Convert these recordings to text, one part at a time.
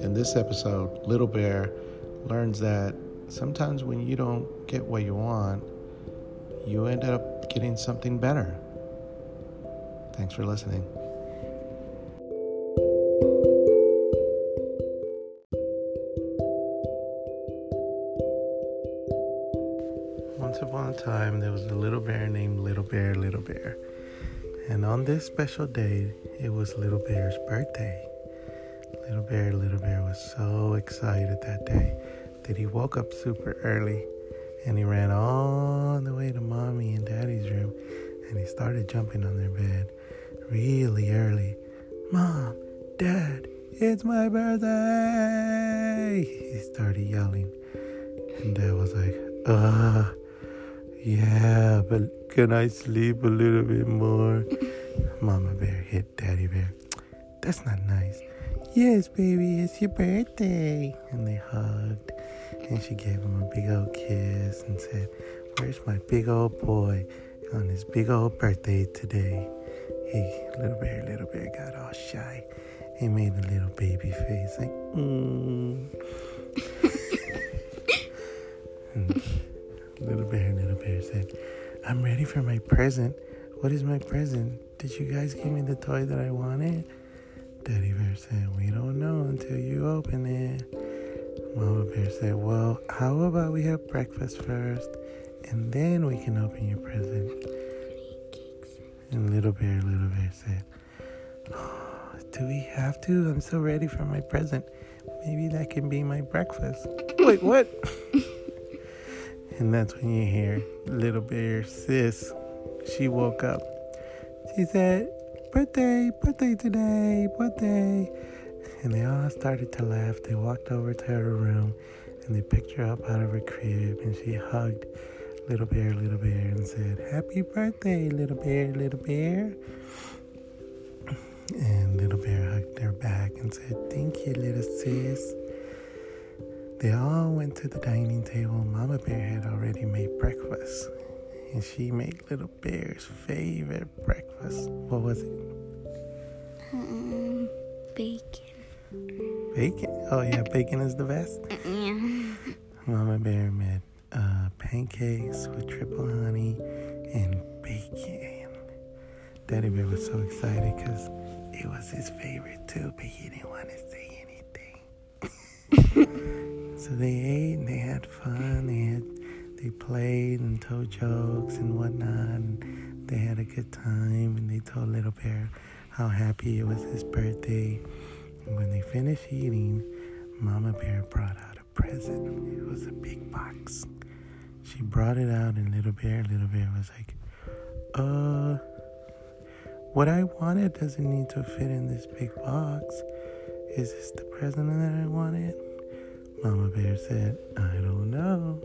In this episode, Little Bear learns that sometimes when you don't get what you want, you end up getting something better. Thanks for listening. Once upon a time, there was a little bear named Little Bear, Little Bear. And on this special day, it was Little Bear's birthday. Little Bear, Little Bear was so excited that day that he woke up super early and he ran all the way to mommy and daddy's room and he started jumping on their bed really early. Mom, Dad, it's my birthday! He started yelling. And Dad was like, uh, yeah, but can I sleep a little bit more? Mama Bear hit Daddy Bear. That's not nice. Yes, baby, it's your birthday. And they hugged. And she gave him a big old kiss and said, Where's my big old boy on his big old birthday today? He, little bear, little bear got all shy. He made a little baby face like, mm. little bear, little bear said, I'm ready for my present. What is my present? Did you guys give me the toy that I wanted? Daddy Bear said, We don't know until you open it. Mama Bear said, Well, how about we have breakfast first and then we can open your present? And Little Bear, Little Bear said, oh, Do we have to? I'm so ready for my present. Maybe that can be my breakfast. Wait, what? and that's when you hear Little Bear sis. She woke up. She said, birthday, birthday today, birthday. And they all started to laugh. They walked over to her room and they picked her up out of her crib and she hugged Little Bear, Little Bear and said, Happy birthday, Little Bear, Little Bear. And Little Bear hugged her back and said, Thank you, little sis. They all went to the dining table. Mama Bear had already made breakfast and she made Little Bear's favorite breakfast. What was it? Um, bacon. Bacon? Oh, yeah, bacon is the best. Yeah. Mama Bear made uh, pancakes with triple honey and bacon. Daddy Bear was so excited because it was his favorite too, but he didn't want to say anything. so they ate and they had fun. They had they played and told jokes and whatnot. And they had a good time and they told Little Bear how happy it was his birthday. And when they finished eating, Mama Bear brought out a present. It was a big box. She brought it out and Little Bear, Little Bear was like, uh, what I wanted doesn't need to fit in this big box. Is this the present that I wanted? Mama Bear said, I don't know.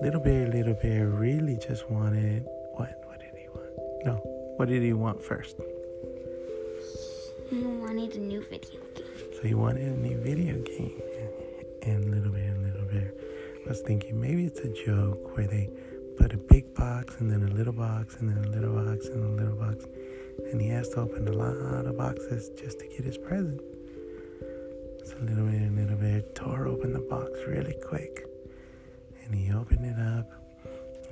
Little Bear, Little Bear really just wanted what? What did he want? No, what did he want first? He wanted a new video game. So he wanted a new video game. And Little Bear, Little Bear was thinking maybe it's a joke where they put a big box and then a little box and then a little box and a little box. And he has to open a lot of boxes just to get his present. So Little Bear, Little Bear tore open the box really quick and he opened it up,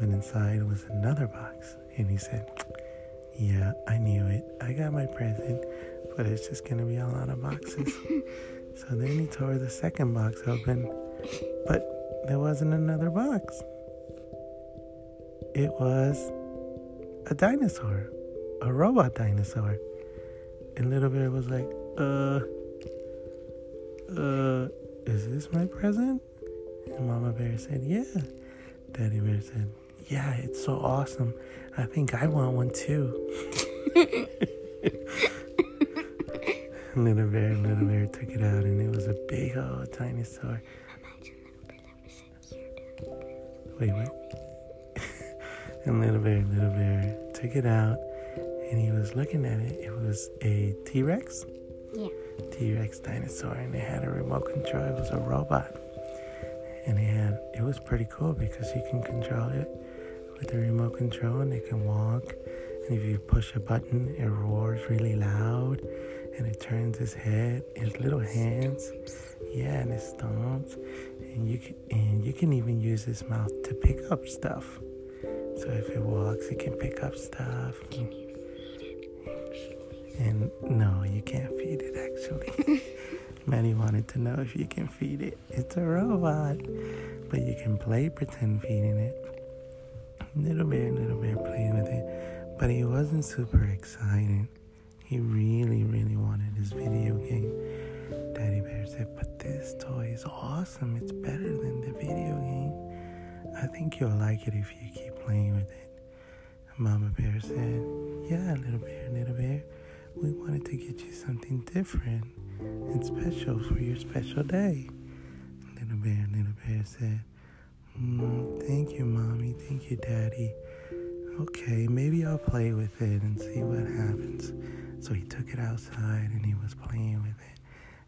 and inside was another box. And he said, Yeah, I knew it. I got my present, but it's just gonna be a lot of boxes. so then he tore the second box open, but there wasn't another box. It was a dinosaur, a robot dinosaur. And Little Bear was like, Uh, uh, is this my present? And Mama Bear said, Yeah. Daddy Bear said, Yeah, it's so awesome. I think I want one too. little Bear, Little Bear took it out, and it was a big old dinosaur. Wait, what? and Little Bear, Little Bear took it out, and he was looking at it. It was a T Rex. Yeah. T Rex dinosaur, and it had a remote control. It was a robot and it had it was pretty cool because you can control it with the remote control and it can walk and if you push a button it roars really loud and it turns his head his little hands Yeah, and it stomps, and you can and you can even use his mouth to pick up stuff. So if it walks, it can pick up stuff. Can you feed it? And no, you can't feed it actually. Manny wanted to know if you can feed it. It's a robot, but you can play pretend feeding it. Little bear, little bear played with it, but he wasn't super excited. He really, really wanted his video game. Daddy Bear said, But this toy is awesome. It's better than the video game. I think you'll like it if you keep playing with it. Mama Bear said, Yeah, little bear, little bear. We wanted to get you something different and special for your special day. Little bear, little bear said, mm, Thank you, mommy. Thank you, daddy. Okay, maybe I'll play with it and see what happens. So he took it outside and he was playing with it.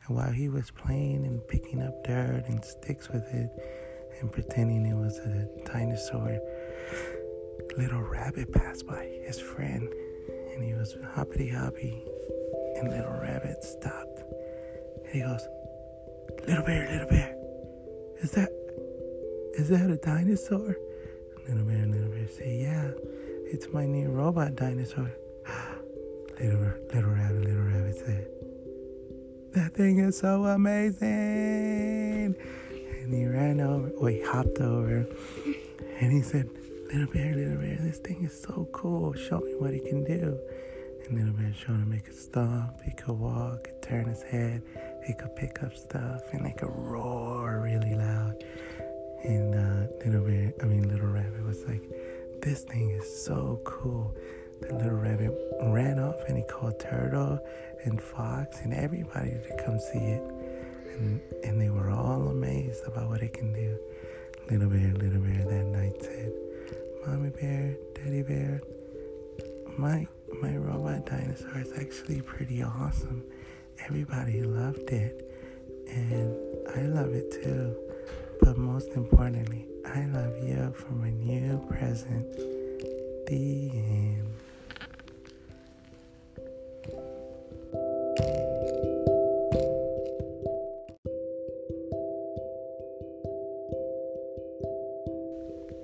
And while he was playing and picking up dirt and sticks with it and pretending it was a dinosaur, little rabbit passed by, his friend, and he was hoppity hoppy. And little rabbit stopped. And he goes, Little bear, little bear, is that is that a dinosaur? Little bear, little bear say, Yeah, it's my new robot dinosaur. little little rabbit, little rabbit said, That thing is so amazing. And he ran over, or he hopped over, and he said, Little bear, little bear, this thing is so cool. Show me what he can do. And little bear showed him he could stomp, he could walk, could turn his head, he could pick up stuff, and he could roar really loud. And uh, little bear, I mean little rabbit was like, "This thing is so cool." The little rabbit ran off and he called Turtle and Fox and everybody to come see it, and and they were all amazed about what it can do. Little bear, little bear that night said, "Mommy bear, Daddy bear, my my robot dinosaur is actually pretty awesome. Everybody loved it, and I love it too." But most importantly, I love you for my new present. The end.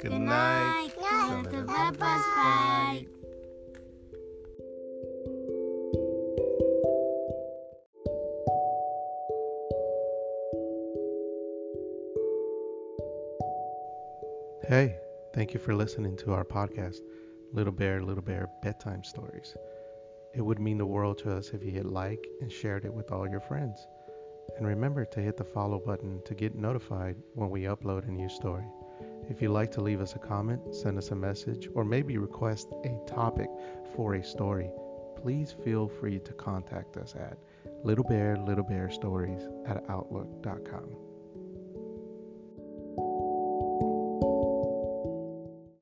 Good, night. Good the Bubba's bite. Hey, thank you for listening to our podcast, Little Bear, Little Bear Bedtime Stories. It would mean the world to us if you hit like and shared it with all your friends. And remember to hit the follow button to get notified when we upload a new story. If you'd like to leave us a comment, send us a message, or maybe request a topic for a story, please feel free to contact us at Little Bear, Little Bear Stories at Outlook.com.